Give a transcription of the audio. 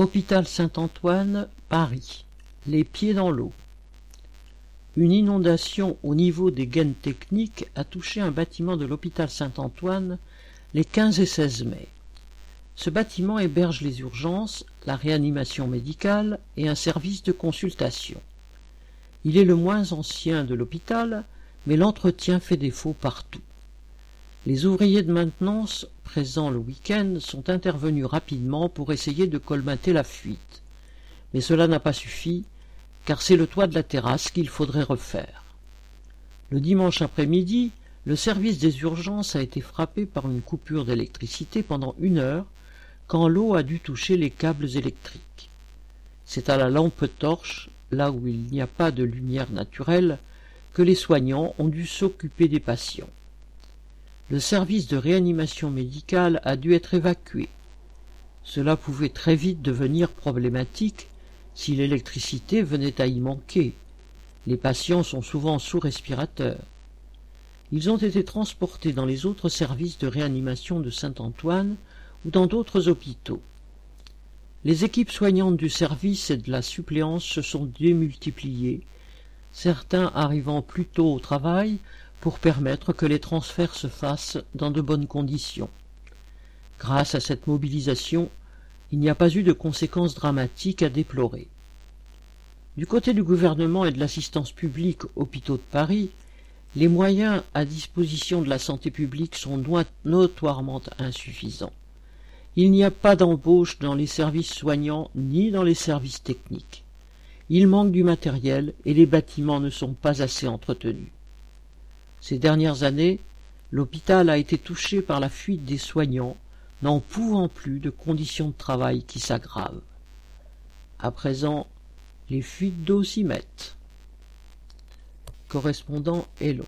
Hôpital Saint-Antoine, Paris. Les pieds dans l'eau. Une inondation au niveau des gaines techniques a touché un bâtiment de l'hôpital Saint-Antoine les 15 et 16 mai. Ce bâtiment héberge les urgences, la réanimation médicale et un service de consultation. Il est le moins ancien de l'hôpital, mais l'entretien fait défaut partout. Les ouvriers de maintenance présents le week-end sont intervenus rapidement pour essayer de colmater la fuite. Mais cela n'a pas suffi, car c'est le toit de la terrasse qu'il faudrait refaire. Le dimanche après-midi, le service des urgences a été frappé par une coupure d'électricité pendant une heure, quand l'eau a dû toucher les câbles électriques. C'est à la lampe torche, là où il n'y a pas de lumière naturelle, que les soignants ont dû s'occuper des patients le service de réanimation médicale a dû être évacué. Cela pouvait très vite devenir problématique si l'électricité venait à y manquer. Les patients sont souvent sous respirateur. Ils ont été transportés dans les autres services de réanimation de Saint-Antoine ou dans d'autres hôpitaux. Les équipes soignantes du service et de la suppléance se sont démultipliées, certains arrivant plus tôt au travail pour permettre que les transferts se fassent dans de bonnes conditions. Grâce à cette mobilisation, il n'y a pas eu de conséquences dramatiques à déplorer. Du côté du gouvernement et de l'assistance publique hôpitaux de Paris, les moyens à disposition de la santé publique sont notoirement insuffisants. Il n'y a pas d'embauche dans les services soignants ni dans les services techniques. Il manque du matériel et les bâtiments ne sont pas assez entretenus. Ces dernières années, l'hôpital a été touché par la fuite des soignants, n'en pouvant plus de conditions de travail qui s'aggravent. À présent, les fuites d'eau s'y mettent. Correspondant Hello.